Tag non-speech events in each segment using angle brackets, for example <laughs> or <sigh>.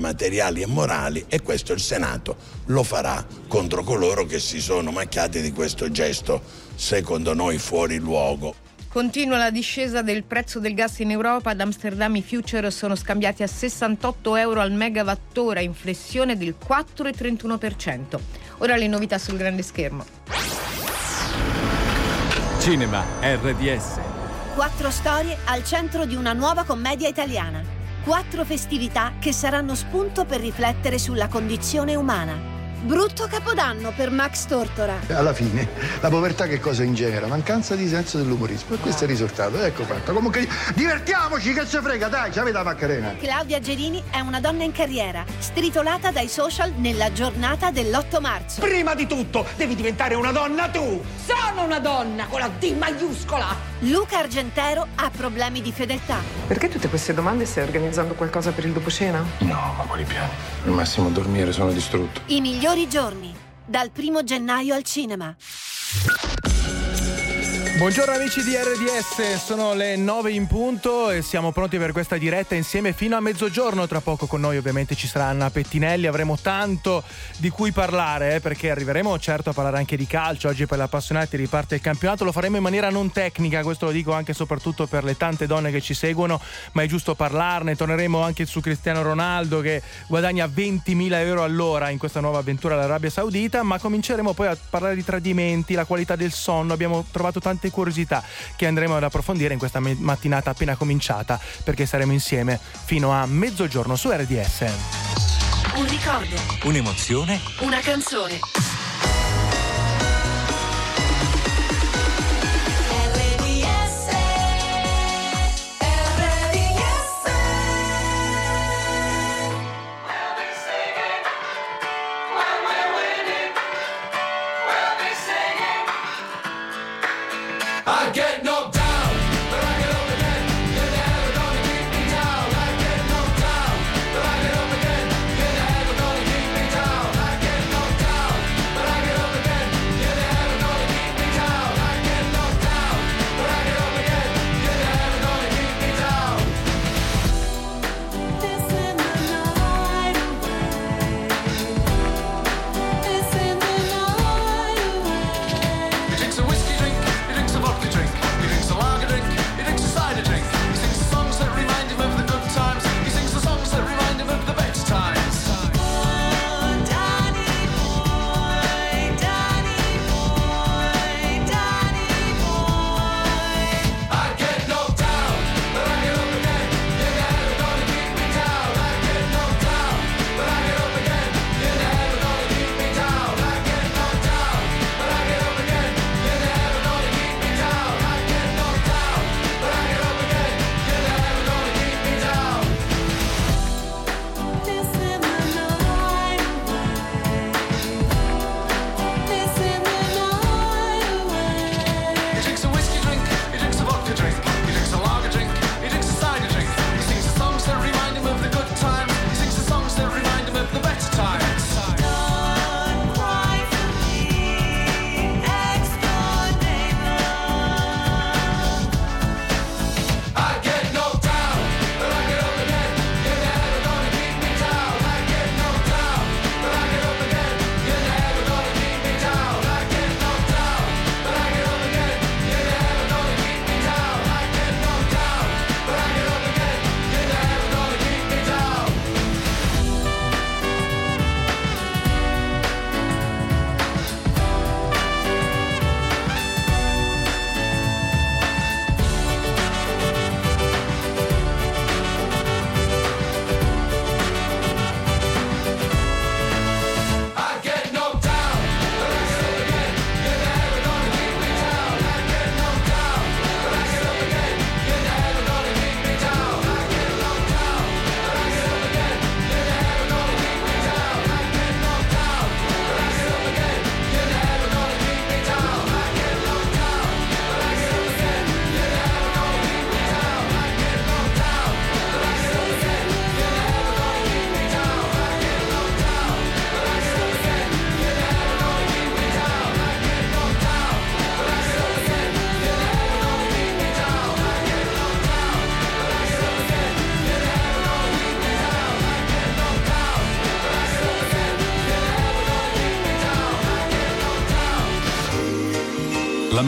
materiali e morali e questo il Senato lo farà contro coloro che si sono macchiati di questo gesto, secondo noi fuori luogo. Continua la discesa del prezzo del gas in Europa. Ad Amsterdam i future sono scambiati a 68 euro al megawattora, inflessione del 4,31%. Ora le novità sul grande schermo. Cinema RDS. Quattro storie al centro di una nuova commedia italiana. Quattro festività che saranno spunto per riflettere sulla condizione umana. Brutto capodanno per Max Tortora. Alla fine, la povertà che cosa ingenera? Mancanza di senso dell'umorismo. E questo è il risultato. Ecco fatto. Comunque, divertiamoci, che se frega, dai, ci avete la Maccarena. Claudia Gerini è una donna in carriera, stritolata dai social nella giornata dell'8 marzo. Prima di tutto, devi diventare una donna tu! Sono una donna con la D maiuscola! Luca Argentero ha problemi di fedeltà. Perché tutte queste domande stai organizzando qualcosa per il dopo cena? No, ma quali piani? Al massimo dormire, sono distrutto. I migliori giorni, dal primo gennaio al cinema. Buongiorno amici di RDS, sono le 9 in punto e siamo pronti per questa diretta insieme fino a mezzogiorno. Tra poco con noi ovviamente ci sarà Anna Pettinelli, avremo tanto di cui parlare eh, perché arriveremo certo a parlare anche di calcio. Oggi per gli appassionati riparte il campionato, lo faremo in maniera non tecnica, questo lo dico anche e soprattutto per le tante donne che ci seguono, ma è giusto parlarne. Torneremo anche su Cristiano Ronaldo che guadagna 20.000 euro all'ora in questa nuova avventura all'Arabia Saudita, ma cominceremo poi a parlare di tradimenti, la qualità del sonno, abbiamo trovato tante curiosità che andremo ad approfondire in questa mattinata appena cominciata perché saremo insieme fino a mezzogiorno su RDS. Un ricordo, Un'emozione? una canzone.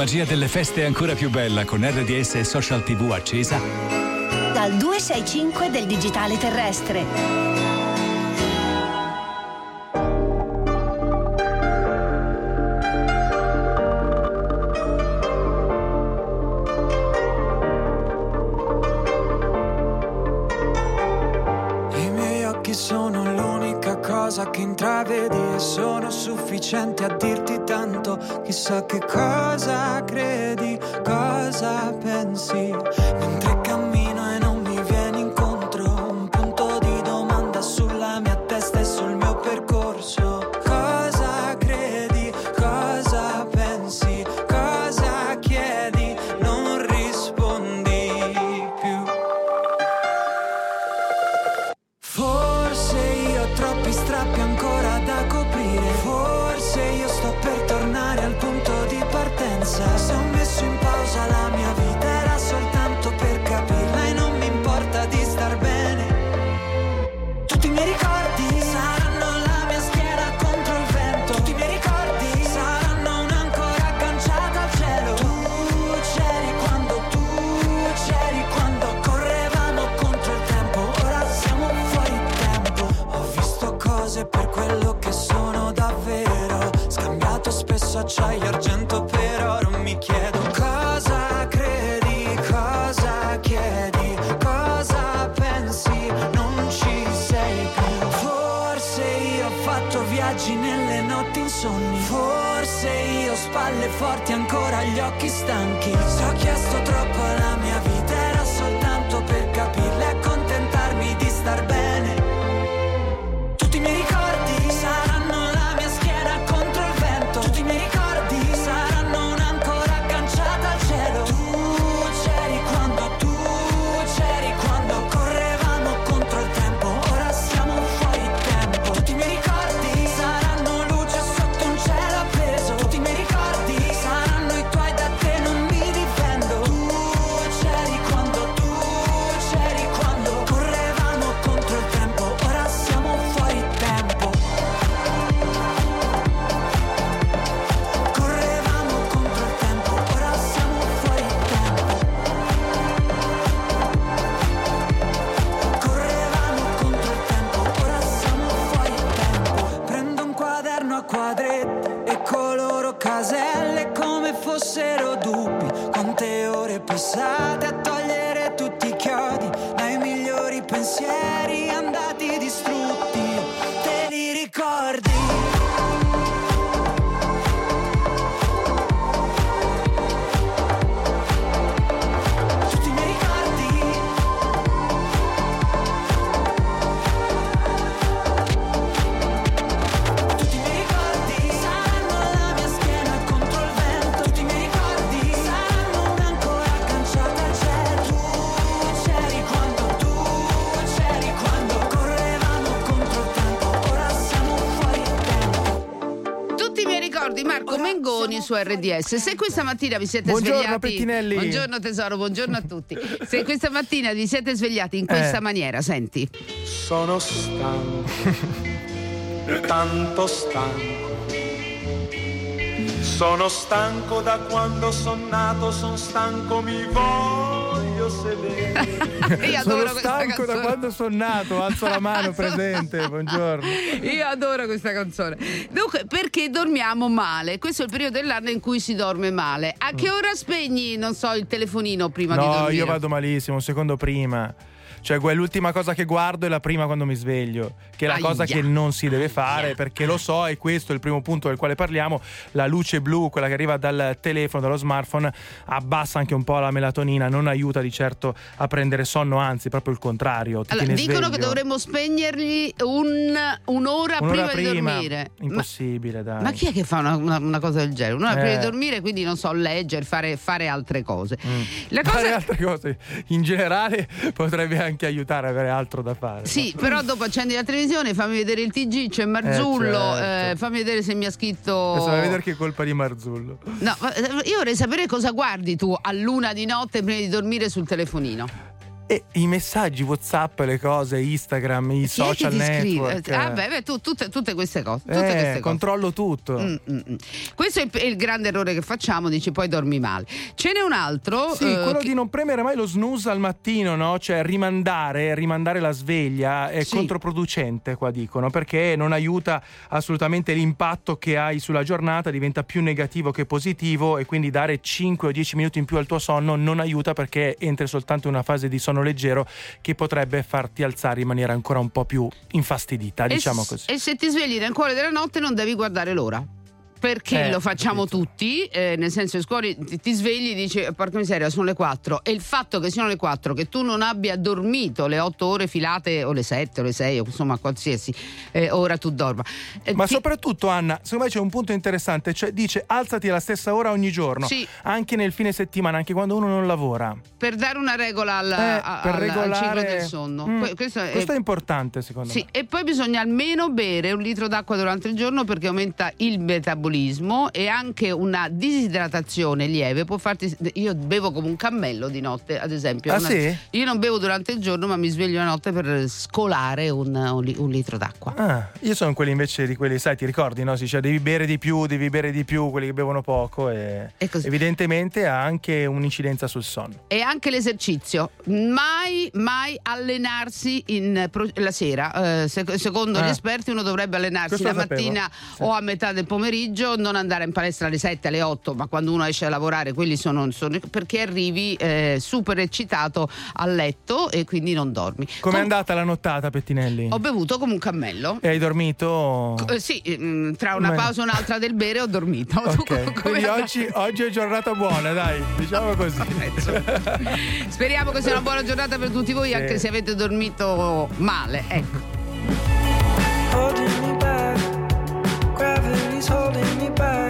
Magia delle feste è ancora più bella con RDS e Social TV accesa. Dal 265 del digitale terrestre. Chissà che cosa credi, cosa pensi. Acciaio argento per oro. Mi chiedo cosa credi, cosa chiedi, cosa pensi. Non ci sei più. Forse io ho fatto viaggi nelle notti insonni. Forse io ho spalle forti ancora gli occhi stanchi. Se ho chiesto troppo alla mia vita RDS. Se questa mattina vi siete Buongiorno, svegliati. Pettinelli. Buongiorno tesoro, buongiorno a tutti. Se <laughs> questa mattina vi siete svegliati in questa Eh. maniera, senti. Sono stanco, tanto stanco. Sono stanco da quando sono nato, sono stanco, mi voglio. Io Sono adoro questa stanco da quando sono nato, alzo la mano presente, buongiorno. Io adoro questa canzone. Dunque, perché dormiamo male? Questo è il periodo dell'anno in cui si dorme male. A che ora spegni, non so, il telefonino prima di No, dormire? io vado malissimo, un secondo prima. Cioè, l'ultima cosa che guardo è la prima quando mi sveglio, che è la Aia. cosa che non si deve fare, perché lo so, e questo è il primo punto del quale parliamo, la luce blu, quella che arriva dal telefono, dallo smartphone, abbassa anche un po' la melatonina, non aiuta di certo a prendere sonno, anzi, proprio il contrario. Ti Allora, dicono che sveglio. dovremmo spegnergli un- un'ora, Un'ora prima, di dormire. Ma, Impossibile, dai. ma chi è che fa una, una- una cosa del genere? Un'ora prima Eh. di dormire, quindi non so, leggere, fare, fare altre cose. Mm. La Fare cosa. altre cose in generale potrebbe anche aiutare a avere altro da fare. Sì, però dopo accendi la televisione, fammi vedere il TG, c'è Marzullo, Eh, certo. eh, fammi vedere se mi ha scritto. A vedere che colpa di Marzullo. No, eh, io vorrei sapere cosa guardi tu a luna di notte prima di dormire sul telefonino. E i messaggi, WhatsApp, le cose, Instagram, i Chi social network. Ah, beh, beh, tu- tutte, tutte queste cose. Tutte Eh, queste cose. controllo tutto. Mm, mm, mm. Questo è il, è il grande errore che facciamo, dici poi dormi male. Ce n'è un altro. Sì, eh, quello che- di non premere mai lo snooze al mattino, no? Cioè rimandare, rimandare la sveglia è Sì. controproducente, qua dicono, perché non aiuta assolutamente l'impatto che hai sulla giornata, diventa più negativo che positivo e quindi dare 5 o 10 minuti in più al tuo sonno non aiuta perché entri soltanto in una fase di sonno leggero che potrebbe farti alzare in maniera ancora un po' più infastidita, e diciamo s- così. E se ti svegli nel cuore della notte non devi guardare l'ora. Perché Eh, lo facciamo tutti, eh, nel senso che scuoli, ti, ti svegli e dici porca miseria sono le 4 e il fatto che siano le 4 che tu non abbia dormito le 8 ore filate o le 7 o le 6 o insomma qualsiasi eh, ora tu dorma. Eh, Ma ti- soprattutto, Anna, secondo me c'è un punto interessante, cioè dice alzati alla stessa ora ogni giorno, Sì. anche nel fine settimana, anche quando uno non lavora. per dare una regola al, Eh, a- per al- al regolare... ciclo del sonno. Mm, Que- questo è- questo è importante, secondo Sì, me. e poi bisogna almeno bere un litro d'acqua durante il giorno perché aumenta il metabolismo e anche una disidratazione lieve può farti. Io bevo come un cammello di notte, ad esempio. Ah, Una- sì? Io non bevo durante il giorno, ma mi sveglio la notte per scolare un, un li- un litro d'acqua. Ah, io sono quelli invece di quelli, sai, ti ricordi, no? Si dice devi bere di più, devi bere di più, quelli che bevono poco e, E evidentemente ha anche un'incidenza sul sonno. E anche l'esercizio. Mai, mai allenarsi in la sera. Eh, sec- secondo Ah. gli esperti, uno dovrebbe allenarsi Questo la mattina Sì. o a metà del pomeriggio, non andare in palestra alle 7, alle 8, ma quando uno esce a lavorare, quelli sono, sono- perché arrivi eh, super eccitato a letto e quindi non dormi. Com'è Com- andata la nottata, Pettinelli? Ho bevuto come un cammello. E hai dormito? Eh, sì, mm, tra una pausa e un'altra del bere ho dormito. Tu Ok, <laughs> come quindi oggi, oggi è giornata buona, dai, diciamo così. Speriamo che sia una buona giornata per tutti voi, Sì. anche se avete dormito male. Ecco. holding me back.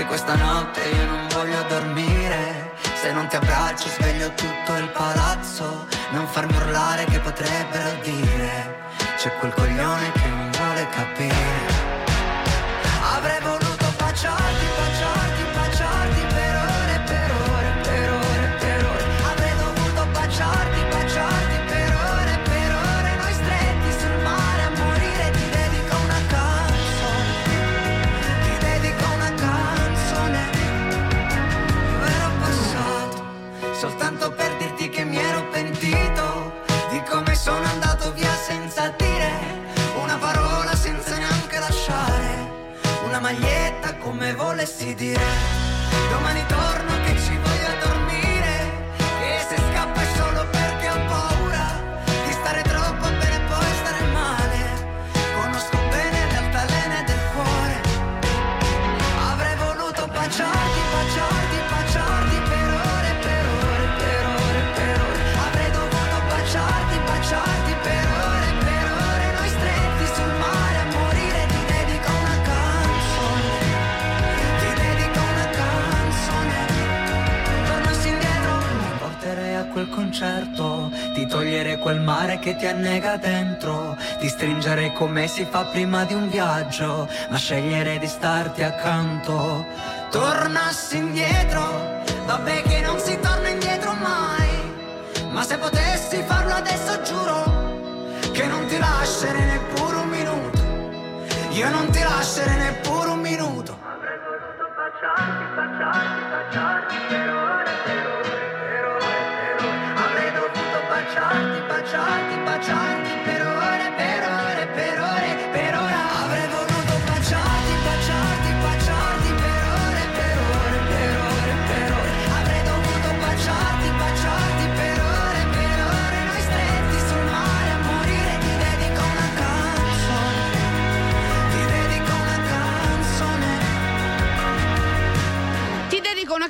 Che questa notte io non voglio dormire. Se non ti abbraccio sveglio tutto il palazzo. Non farmi urlare che potrebbero dire. C'è quel coglione che non vuole capire. Come volessi dire? Domani torno quel concerto ti toglierei quel mare che ti annega dentro ti stringerei come si fa prima di un viaggio ma sceglierei di starti accanto. Tornassi indietro vabbè che non si torna indietro mai ma se potessi farlo adesso giuro che non ti lascerei neppure un minuto. Io non ti lascerei neppure un minuto. Avrei voluto baciarti baciarti baciarti baciarti baciarti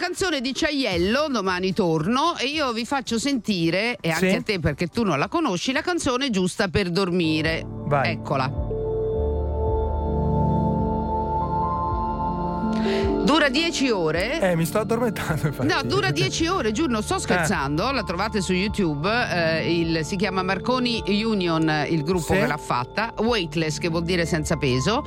canzone di Ciaiello, domani torno e io vi faccio sentire, e anche Sì. a te perché tu non la conosci, la canzone giusta per dormire. Vai. Eccola. Dura 10 ore. Eh, mi sto addormentando. Infatti. No, dura <laughs> 10 ore, giuro, non sto scherzando. La trovate su YouTube. eh, il- si chiama Marconi Union, il gruppo Sì. che l'ha fatta. Weightless, che vuol dire senza peso.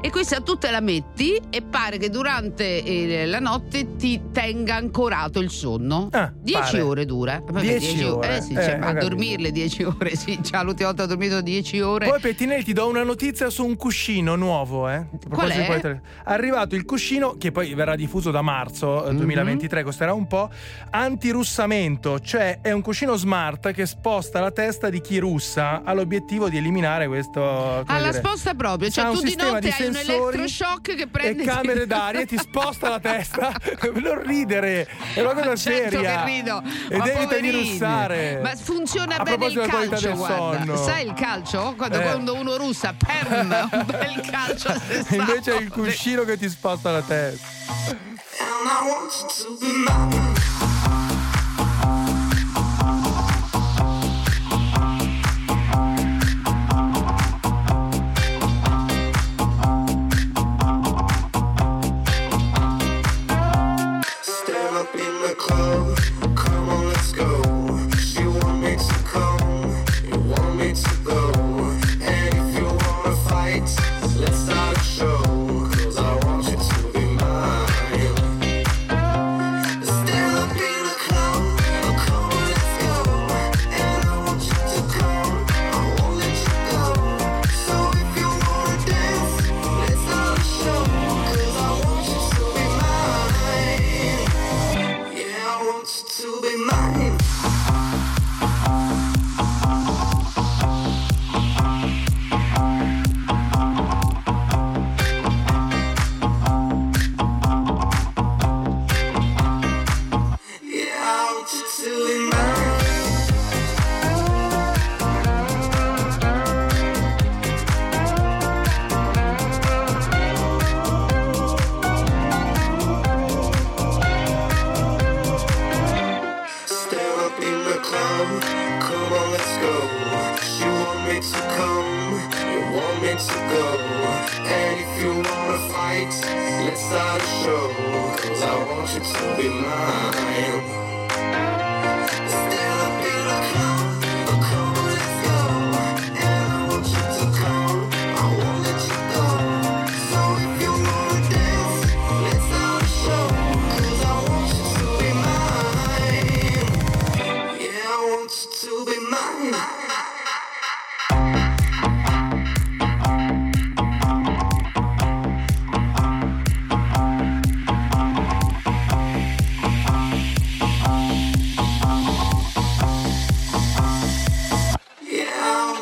E questa tu te la metti e pare che durante eh, la notte ti tenga ancorato il sonno. 10 Ah, ore dura. Vabbè, 10 ore. Eh sì, Eh, cioè, a dormirle 10 ore, sì. Già l'ultima volta ho dormito 10 ore. Poi Pettinelli ti do una notizia su un cuscino nuovo, eh. A proposito è? di È arrivato il cuscino che poi verrà diffuso da marzo eh, 2023, costerà un po', antirussamento, cioè è un cuscino smart che sposta la testa di chi russa ha l'obibivo di eliminare questo Alla dire, sposta proprio, cioè tu di notte di hai un elettroshock che prende e <laughs> camere <laughs> d'aria e ti sposta la testa. <laughs> non ridere, è una cosa Certo seria. che rido. Ed evita di russare. Ma funziona A bene il calcio, guarda. sonno. Sai il calcio? Quando, Eh. quando uno russa, perm, un bel calcio. Invece è il cuscino che ti sposta la testa. And I want you to be mine.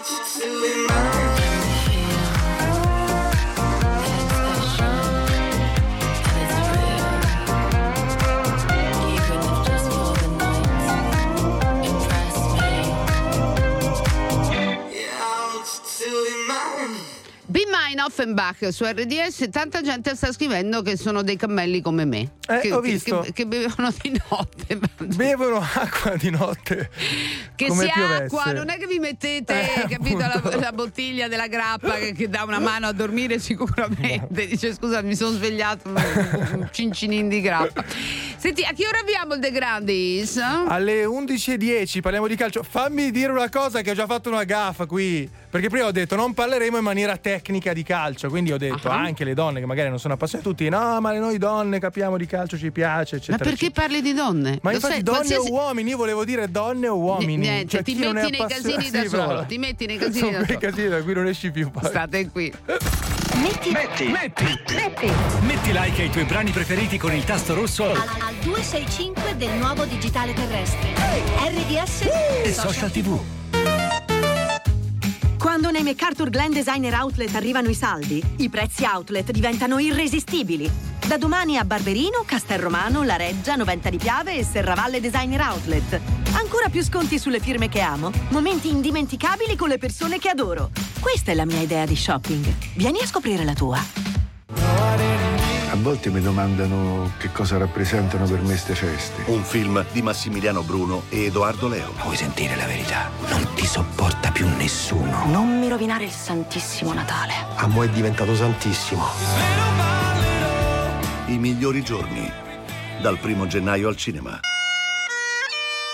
I want Offenbach su RDS, tanta gente sta scrivendo che sono dei cammelli come me. Eh, che, ho visto. Che, che bevevano di notte. <laughs> Bevono acqua di notte. <laughs> Che sia piovesse. acqua, non è che vi mettete, Eh, <laughs> capito, la, la bottiglia della grappa che, che dà una mano a dormire sicuramente. Dice scusa, mi sono svegliato un cincinin di grappa. Senti, a che ora abbiamo il De Grandis? Alle 11.10 parliamo di calcio. Fammi dire una cosa che ho già fatto una gaffa qui. Perché prima ho detto non parleremo in maniera tecnica di calcio. Quindi ho detto Ah. anche le donne che magari non sono appassionate tutti. No, ma noi donne capiamo di calcio, ci piace, Ma eccetera. perché parli di donne? Ma Lo infatti sai, donne qualsiasi- o uomini, io volevo dire donne o uomini. Niente, Cioè, ti chi non è metti nei casini da Sì, solo, ti metti nei casini <laughs> Sono da quei solo. casini da cui non esci più. poi. State qui. <laughs> Metti, Metti, metti, metti. Like ai tuoi brani preferiti con il tasto rosso al, al 265 del nuovo digitale terrestre. RDS e social tv. Quando nei MacArthur Glen Designer Outlet arrivano i saldi, i prezzi outlet diventano irresistibili. Da domani a Barberino, Castelromano, La Reggia, Noventa di Piave e Serravalle Designer Outlet. Ancora più sconti sulle firme che amo, momenti indimenticabili con le persone che adoro. Questa è la mia idea di shopping. Vieni a scoprire la tua. A volte mi domandano che cosa rappresentano per me ste feste. Un film di Massimiliano Bruno e Edoardo Leo. Vuoi sentire la verità? Non ti sopporta più nessuno. Non mi rovinare il Santissimo Natale. A mo' è diventato santissimo. I migliori giorni. Dal primo gennaio al cinema.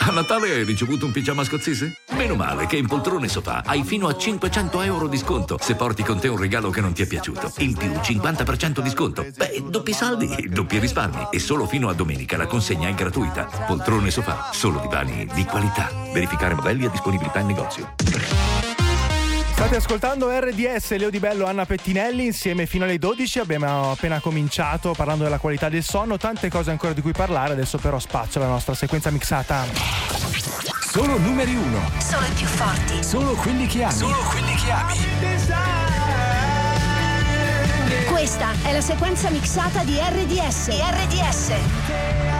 A Natale hai ricevuto un pigiama scozzese? Meno male che in Poltrone Sofà hai fino a 500 euro di sconto se porti con te un regalo che non ti è piaciuto. In più 50% di sconto. Beh, doppi saldi, doppi risparmi. E solo fino a domenica la consegna è gratuita. Poltrone Sofà, solo divani di qualità. Verificare modelli e disponibilità in negozio. State ascoltando RDS, Leo Di Bello, Anna Pettinelli, insieme fino alle 12. Abbiamo appena cominciato parlando della qualità del sonno, tante cose ancora di cui parlare, adesso però spazio alla nostra sequenza mixata. Solo numeri uno. Solo i più forti. Solo quelli che ami. Solo quelli che ami. Questa è la sequenza mixata di RDS. Di RDS.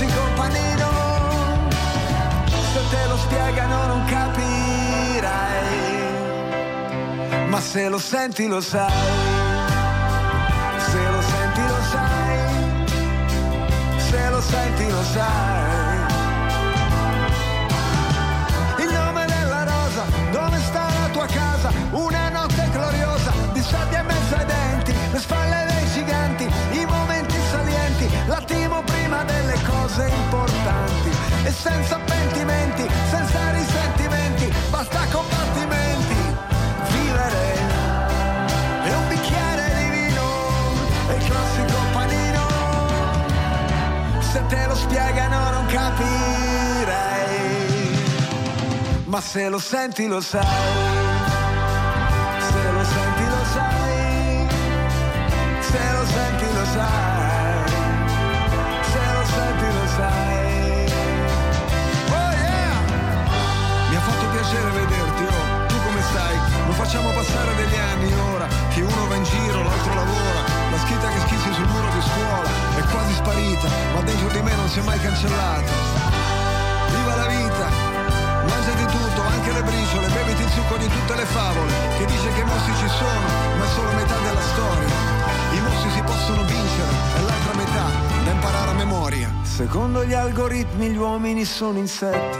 E il classico panino. Se te lo spiegano non capirai ma se lo senti lo sai, se lo senti lo sai, se lo senti lo sai. Prima delle cose importanti. E senza pentimenti, senza risentimenti, basta combattimenti. Vivere e un bicchiere di vino e il classico panino. Se te lo spiegano non capirai ma se lo senti lo sai facciamo passare degli anni ora che uno va in giro, l'altro lavora. La scritta che schizzi sul muro di scuola è quasi sparita, ma dentro di me non si è mai cancellata. Viva la vita! Mangiati tutto, anche le briciole, beviti il succo di tutte le favole. Che dice che i mostri ci sono, ma è solo metà della storia. I mostri si possono vincere, è l'altra metà da imparare a memoria. Secondo gli algoritmi gli uomini sono insetti,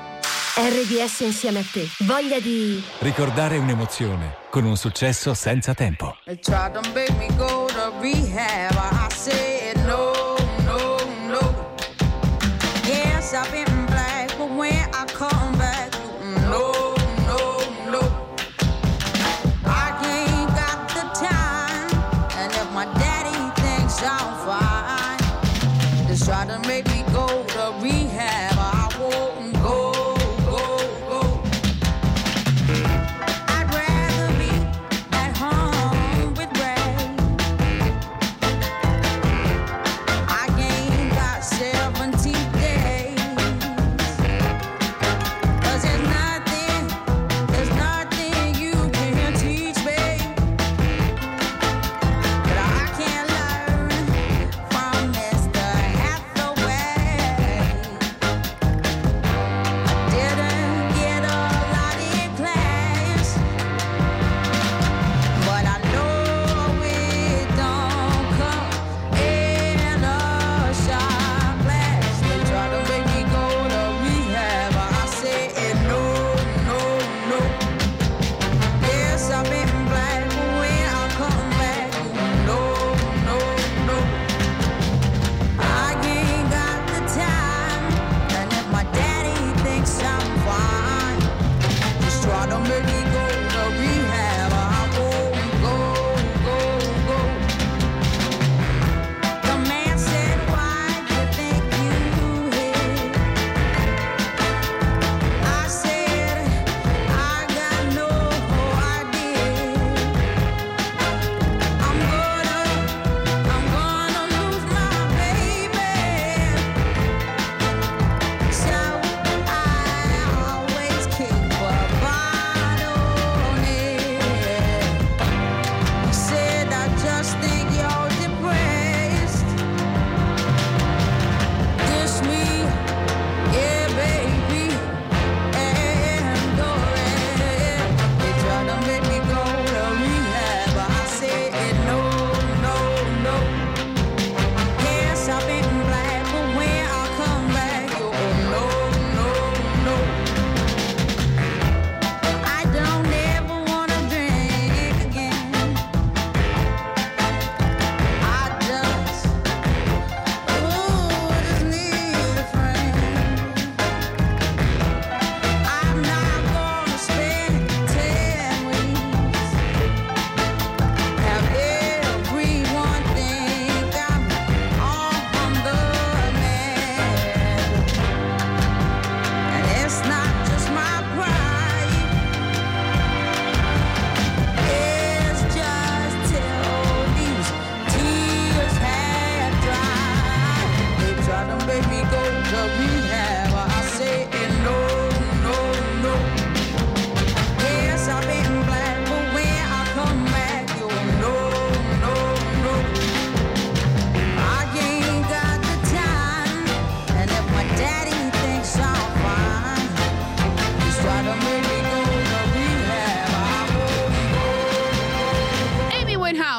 RDS insieme a te. Voglia di... Ricordare un'emozione con un successo senza tempo. They tried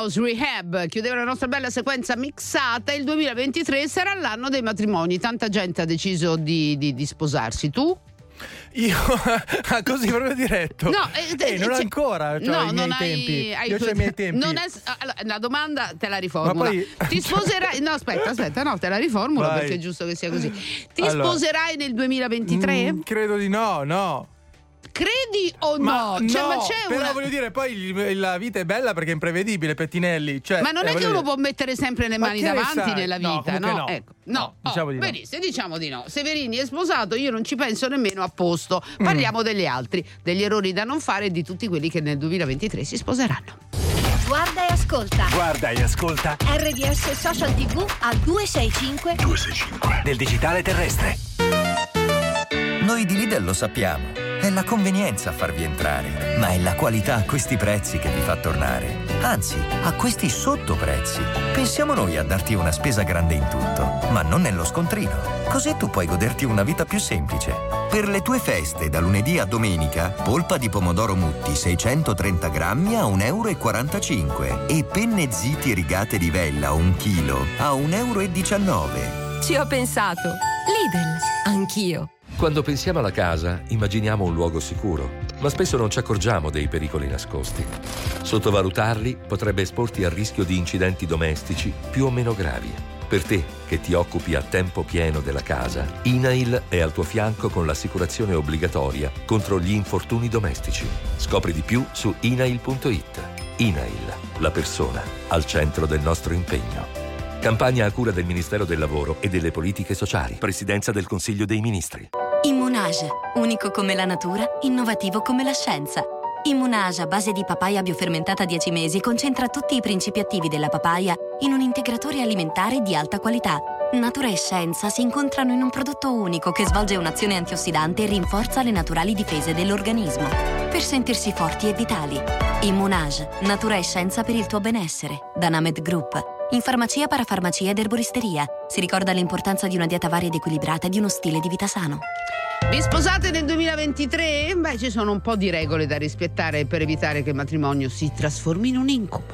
House Rehab chiudeva la nostra bella sequenza mixata. Il 2023 sarà l'anno dei matrimoni. Tanta gente ha deciso di, di- di sposarsi. Tu? Io <laughs> ah, così proprio diretto. No, eh, Eh, non cioè- ancora. Cioè, no, i miei non tempi. hai, hai Io tu- ho i miei tempi. è- allora, la domanda te la riformulo. Ti sposerai? No, aspetta, <laughs> aspetta, no, te la riformulo Vai. perché è giusto che sia così. Ti Allora. sposerai nel 2023? Mm, credo di no, no. Credi o Ma no? Cioè, no, ma c'è però una. voglio dire, poi la vita è bella perché è imprevedibile, Pettinelli. Cioè, Ma non eh, è che uno dire- può mettere sempre le Ma mani davanti nella vita, no? no. Ecco. No, No, diciamo oh, di no. benissimo, diciamo di no. Severini è sposato, io non ci penso nemmeno a posto. Mm. Parliamo degli altri, degli errori da non fare e di tutti quelli che nel 2023 si sposeranno. Guarda e ascolta. Guarda e ascolta RDS Social TV al 265 del digitale terrestre. Noi di Lidl lo sappiamo. È la convenienza a farvi entrare, ma è la qualità a questi prezzi che vi fa tornare. Anzi, a questi sottoprezzi. Pensiamo noi a darti una spesa grande in tutto, ma non nello scontrino. Così tu puoi goderti una vita più semplice. Per le tue feste, da lunedì a domenica, polpa di pomodoro mutti 630 grammi a 1,45 euro e penne ziti rigate di vella 1 chilo a 1,19 euro. Ci ho pensato. Lidl, anch'io. Quando pensiamo alla casa, immaginiamo un luogo sicuro, ma spesso non ci accorgiamo dei pericoli nascosti. Sottovalutarli potrebbe esporti al rischio di incidenti domestici più o meno gravi. Per te, che ti occupi a tempo pieno della casa, INAIL è al tuo fianco con l'assicurazione obbligatoria contro gli infortuni domestici. Scopri di più su inail.it. INAIL, la persona, al centro del nostro impegno. Campagna a cura del Ministero del Lavoro e delle Politiche Sociali. Presidenza del Consiglio dei Ministri. Immunage, unico come la natura, innovativo come la scienza. Immunage a base di papaya biofermentata 10 mesi concentra tutti i principi attivi della papaya in un integratore alimentare di alta qualità. Natura e scienza si incontrano in un prodotto unico che svolge un'azione antiossidante e rinforza le naturali difese dell'organismo. Per sentirsi forti e vitali. Immunage, natura e scienza per il tuo benessere. Da Named Group. In farmacia, parafarmacia ed erboristeria. Si ricorda l'importanza di una dieta varia ed equilibrata e di uno stile di vita sano. Vi sposate nel 2023? Beh, ci sono un po' di regole da rispettare per evitare che il matrimonio si trasformi in un incubo.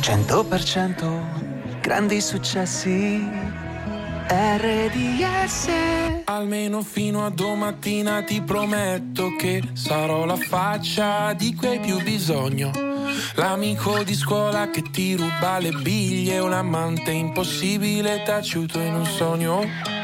100% grandi successi RDS Almeno fino a domattina ti prometto che sarò la faccia di cui hai più bisogno. L'amico di scuola che ti ruba le biglie, un amante impossibile taciuto in un sogno.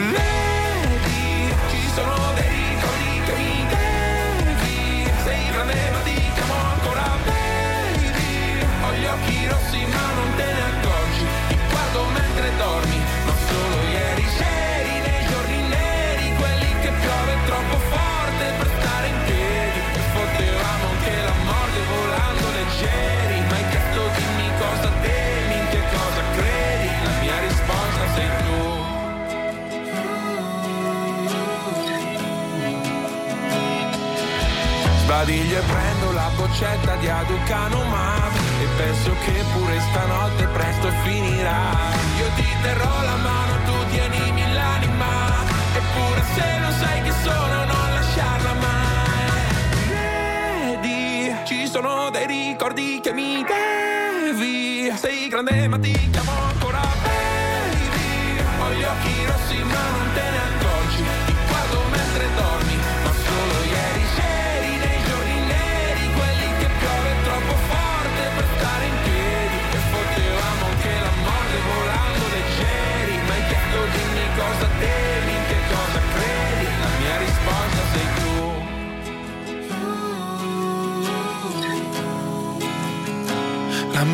badiglio e prendo la boccetta di Aducanumab E penso che pure stanotte presto finirà. Io ti terrò la mano, tu tienimi l'anima Eppure se non sai chi sono non lasciarla mai. Vedi, ci sono dei ricordi che mi devi. Sei grande ma ti chiamo ancora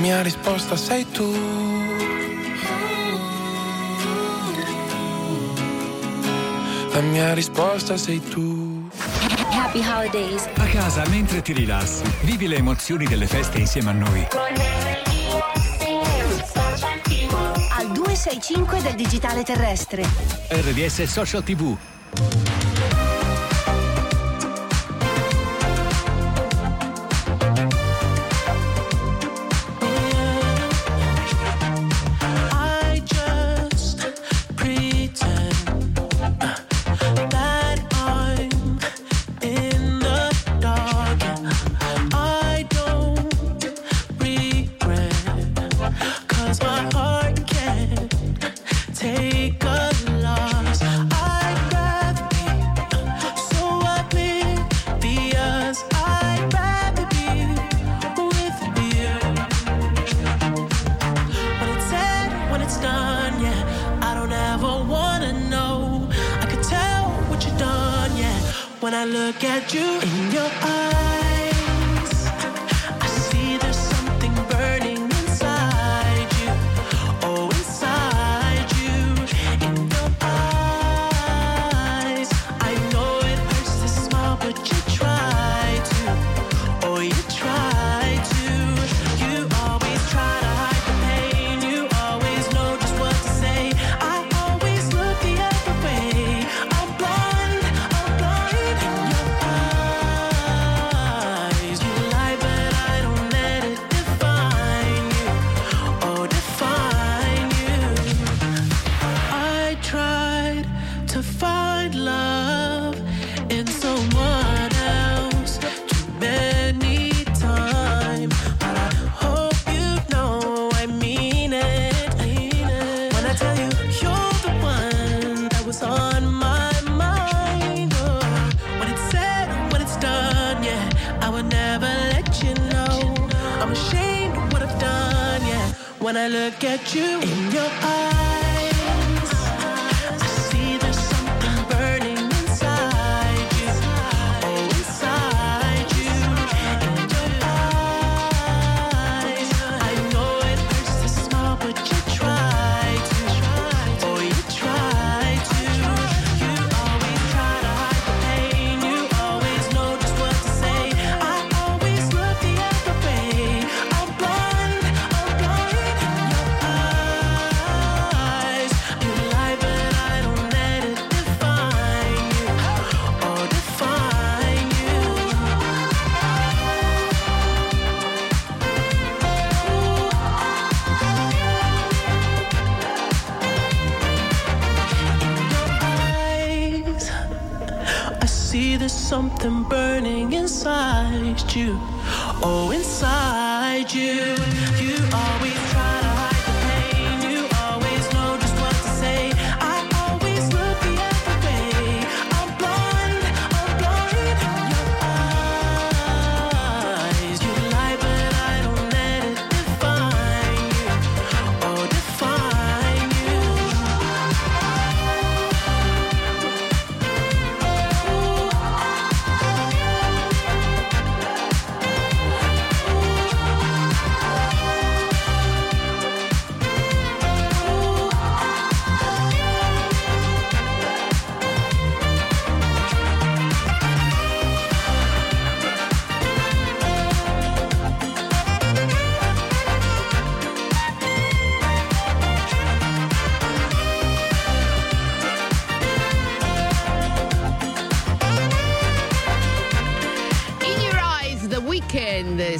mia risposta sei tu. La mia risposta sei tu. Happy Holidays. A casa, mentre ti rilassi, vivi le emozioni delle feste insieme a noi. Al 265 del digitale terrestre. RDS Social TV.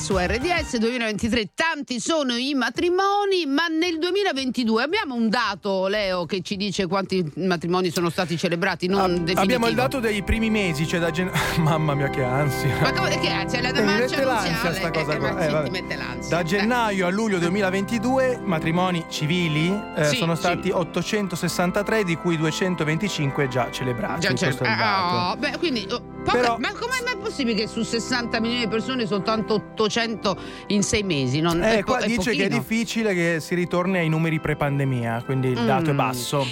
Su RDS 2023 tanti sono i matrimoni ma nel 2022 abbiamo un dato Leo che ci dice quanti matrimoni sono stati celebrati non definitivo Abbiamo il dato dei primi mesi, cioè da gen- <laughs> Mamma mia che ansia. ma come che anzi la Eh, marcia l'ansia sta cosa eh, qua. Eh, sì, vabbè. ti mette l'ansia Da gennaio a luglio 2022 matrimoni civili eh, Sì, sono sì. stati 863 di cui 225 già celebrati. Già dato. ah, beh, quindi, oh, poca- Però- ma com'è mai possibile che su 60 milioni di persone soltanto 800 in sei mesi? Non, Eh, è po- qua è dice che è pochino. difficile che si ritorni ai numeri pre-pandemia, quindi il dato è Mm. basso.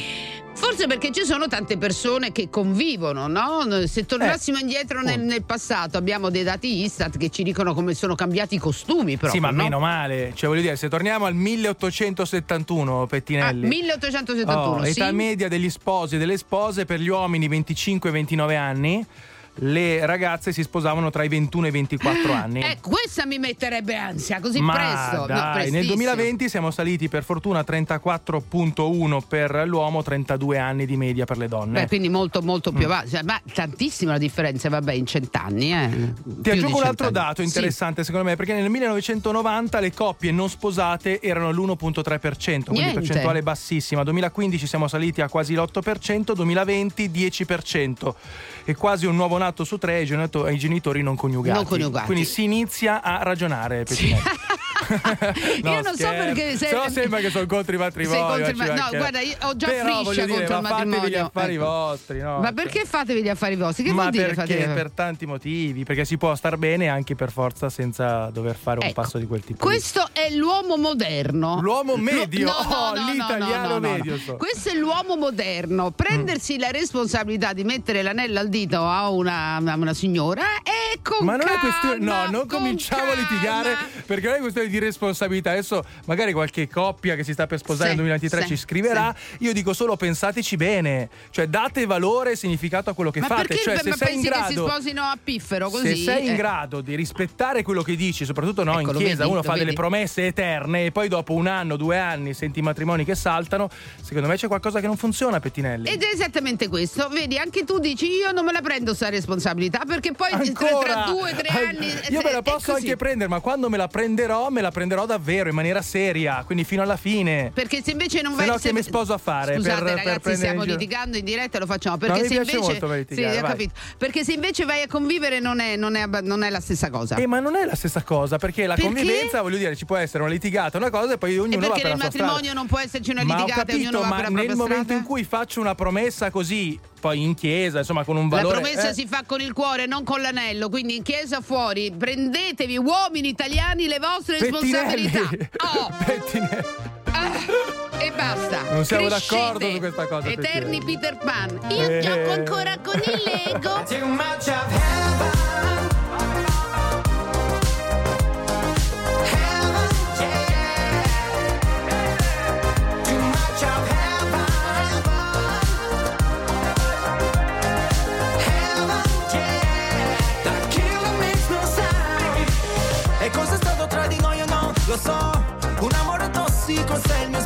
Forse perché ci sono tante persone che convivono, no? Se tornassimo indietro nel, nel passato, abbiamo dei dati Istat che ci dicono come sono cambiati i costumi proprio. sì, ma no? meno male. Cioè, voglio dire, se torniamo al 1871, Ah, Pettinelli. 1871, Oh, sì. età media degli sposi e delle spose per gli uomini 25 e 29 anni. Le ragazze si sposavano tra i 21 e i 24 anni. Eh, questa mi metterebbe ansia, così Ma presto. No, dai, nel prestissimo. 2020 siamo saliti per fortuna a 34.1 per l'uomo, 32 anni di media per le donne. Beh, quindi molto molto più Mm. avanti. Ma tantissima la differenza, vabbè, in cent'anni. Eh. Ti Più aggiungo un altro dato Sì. interessante secondo me, perché nel 1990 le coppie non sposate erano l'1.3%, quindi Niente. percentuale bassissima. 2015 siamo saliti a quasi l'8%, 2020 10% e quasi un nuovo nato su tre ai genitori non coniugati. Non coniugati. Quindi si inizia a ragionare, Pettinelli. <laughs> <laughs> No, io non so scherzo. perché se, no sembra che sono contro i matrimoni. Sei contro i ci ma- no, guarda, io ho già Però, friscia dire, contro il ma fatevi gli matrimonio. affari Ecco. vostri, no? Ma Cioè. perché fatevi gli affari vostri? Che Ma vuol dire perché? Per tanti motivi, perché si può star bene anche per forza senza dover fare un Ecco, passo di quel tipo. lì. Questo è l'uomo moderno. L'uomo medio, no, no, oh, no, no, l'italiano no, no, no. medio. so. Questo è l'uomo moderno. Prendersi la responsabilità di mettere l'anello al dito a una, a una signora e con Ma non è calma, questione, no, non cominciamo a litigare perché non è questione di responsabilità. Adesso magari qualche coppia che si sta per sposare Sì, nel 2023 sì, ci scriverà. Io dico solo pensateci bene, cioè date valore e significato a quello che Ma fate. perché cioè, se sei pensi in che si grado sposino a piffero così? Se sei in Eh. grado di rispettare quello che dici, soprattutto no, in Ecco, chiesa, vedi, uno fa delle vedi. promesse eterne e poi dopo un anno, due anni senti i matrimoni che saltano, secondo me c'è qualcosa che non funziona, Pettinelli. Ed è esattamente questo, vedi, anche tu dici io non me la prendo sta responsabilità perché poi tra- tra Ancora? due o tre anni... Io me la è posso anche prendere, ma quando me la prenderò, me la prenderò davvero, in maniera seria, quindi fino alla fine. Perché se invece non Se vai no che mi sposo a fare? Scusate, per, per ragazzi, prendere stiamo in litigando in diretta lo facciamo. No, Perché mi se piace invece. molto litigare, sì, ho capito. Perché se invece vai a convivere non è, non è non è la stessa cosa. Eh, ma non è la stessa cosa, perché la Perché? convivenza, voglio dire, ci può essere una litigata, una cosa, e poi ognuno E va perché per la nel sua strada. matrimonio non può esserci una Ma ho litigata e ognuno capito, va ma per la nel propria momento strada? in cui faccio una promessa così, poi in chiesa, insomma, con un La valore. promessa eh, si fa con il cuore, non con l'anello. Quindi in chiesa fuori, prendetevi, uomini italiani, le vostre Pettinelli. responsabilità. <laughs> Oh, Pettinelli. ah, e basta. Non siamo Crescete. d'accordo su questa cosa, Eterni Peter Pan. Io Eh. gioco ancora con il Lego. Lo so, un amore tossico se il mio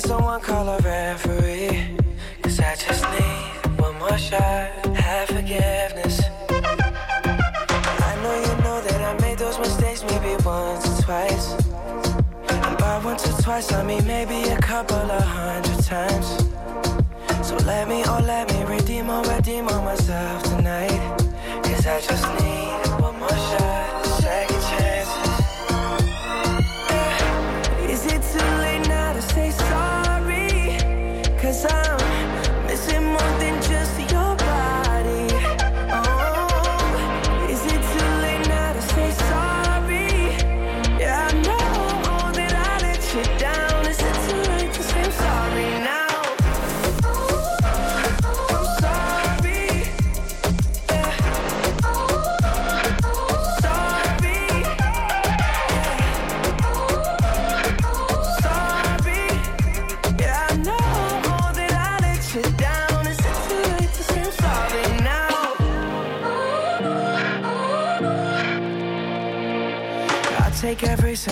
so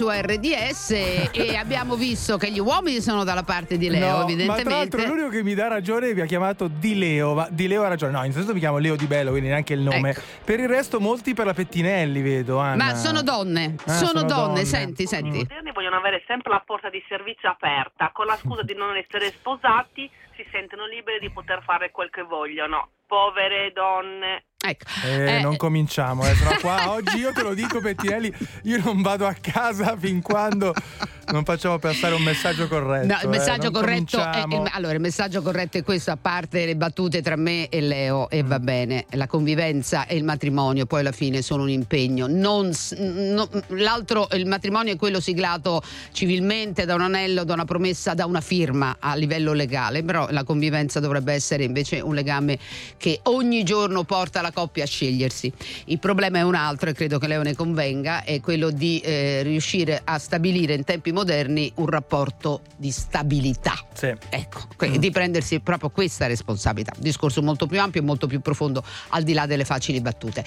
Su RDS e <laughs> abbiamo visto che gli uomini sono dalla parte di Leo, No, Ma tra evidentemente. l'altro l'unico che mi dà ragione mi ha chiamato Di Leo. Ma Di Leo ha ragione. No, innanzitutto mi chiamo Leo Di Bello, quindi neanche il nome. Per il resto, molti per la Pettinelli, vedo. Anna. Ma sono donne, Ah, sono, sono donne. donne. senti, senti. moderni vogliono avere sempre la porta di servizio aperta, con la scusa di non essere sposati si sentono liberi di poter fare quel che vogliono. Povere donne. Ecco. Eh, non cominciamo, eh, sennò qua <laughs> oggi io te lo dico Pettinelli, io non vado a casa fin quando non facciamo passare un messaggio corretto. No, il eh, messaggio non corretto è, il, allora, il messaggio corretto è questo, a parte le battute tra me e Leo, e va bene, la convivenza e il matrimonio poi alla fine sono un impegno. Non no- l'altro, il matrimonio è quello siglato civilmente da un anello, da una promessa, da una firma a livello legale, però la convivenza dovrebbe essere invece un legame che ogni giorno porta la coppia a scegliersi. Il problema è un altro e credo che Leo ne convenga, è quello di eh, riuscire a stabilire in tempi moderni un rapporto di stabilità. Ecco, que- di prendersi proprio questa responsabilità. Un discorso molto più ampio e molto più profondo, al di là delle facili battute.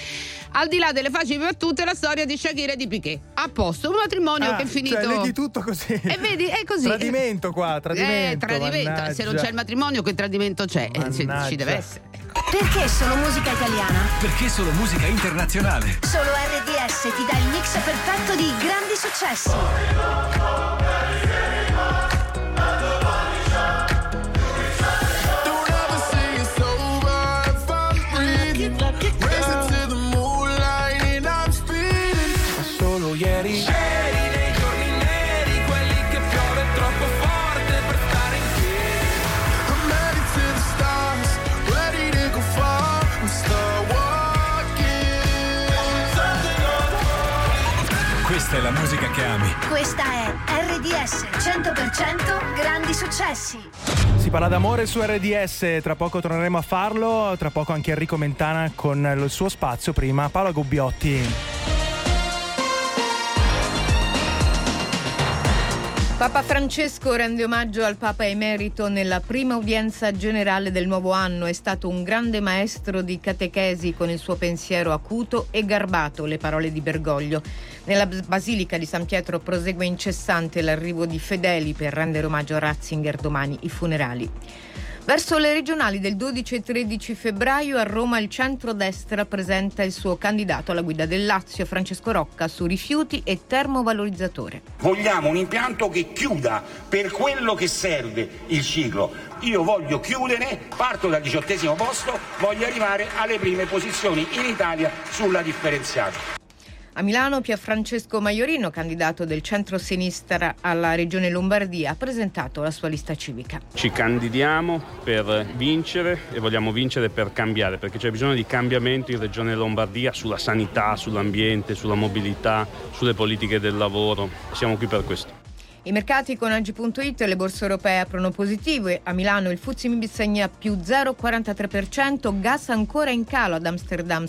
Al di là delle facili battute, la storia di Shakira e di Piquet. A posto, un matrimonio Ah, che è finito. Cioè, leggi tutto così. E vedi, è così. Tradimento qua, tradimento. Eh, tradimento. Se non c'è il matrimonio, che tradimento c'è? Eh, ci deve essere. Perché solo musica italiana? Perché solo musica internazionale? Solo RDS ti dà il mix perfetto di grandi successi. RDS 100% grandi successi. Si parla d'amore su RDS, tra poco torneremo a farlo, tra poco anche Enrico Mentana con il suo spazio, prima Paolo Gubbiotti. Papa Francesco rende omaggio al Papa emerito nella prima udienza generale del nuovo anno. È stato un grande maestro di catechesi con il suo pensiero acuto e garbato, le parole di Bergoglio. Nella Basilica di San Pietro prosegue incessante l'arrivo di fedeli per rendere omaggio a Ratzinger domani i funerali. Verso le regionali del 12 e 13 febbraio a Roma il centrodestra presenta il suo candidato alla guida del Lazio, Francesco Rocca, su rifiuti e termovalorizzatore. Vogliamo un impianto che chiuda per quello che serve il ciclo. Io voglio chiudere, parto dal diciottesimo posto, voglio arrivare alle prime posizioni in Italia sulla differenziata. A Milano Pierfrancesco Maiorino, candidato del centro-sinistra alla Regione Lombardia, ha presentato la sua lista civica. Ci candidiamo per vincere e vogliamo vincere per cambiare, perché c'è bisogno di cambiamento in Regione Lombardia sulla sanità, sull'ambiente, sulla mobilità, sulle politiche del lavoro. Siamo qui per questo. I mercati con Agi.it e le borse europee aprono positive. A Milano il Fuzzi Mib segna più 0,43%, gas ancora in calo ad Amsterdam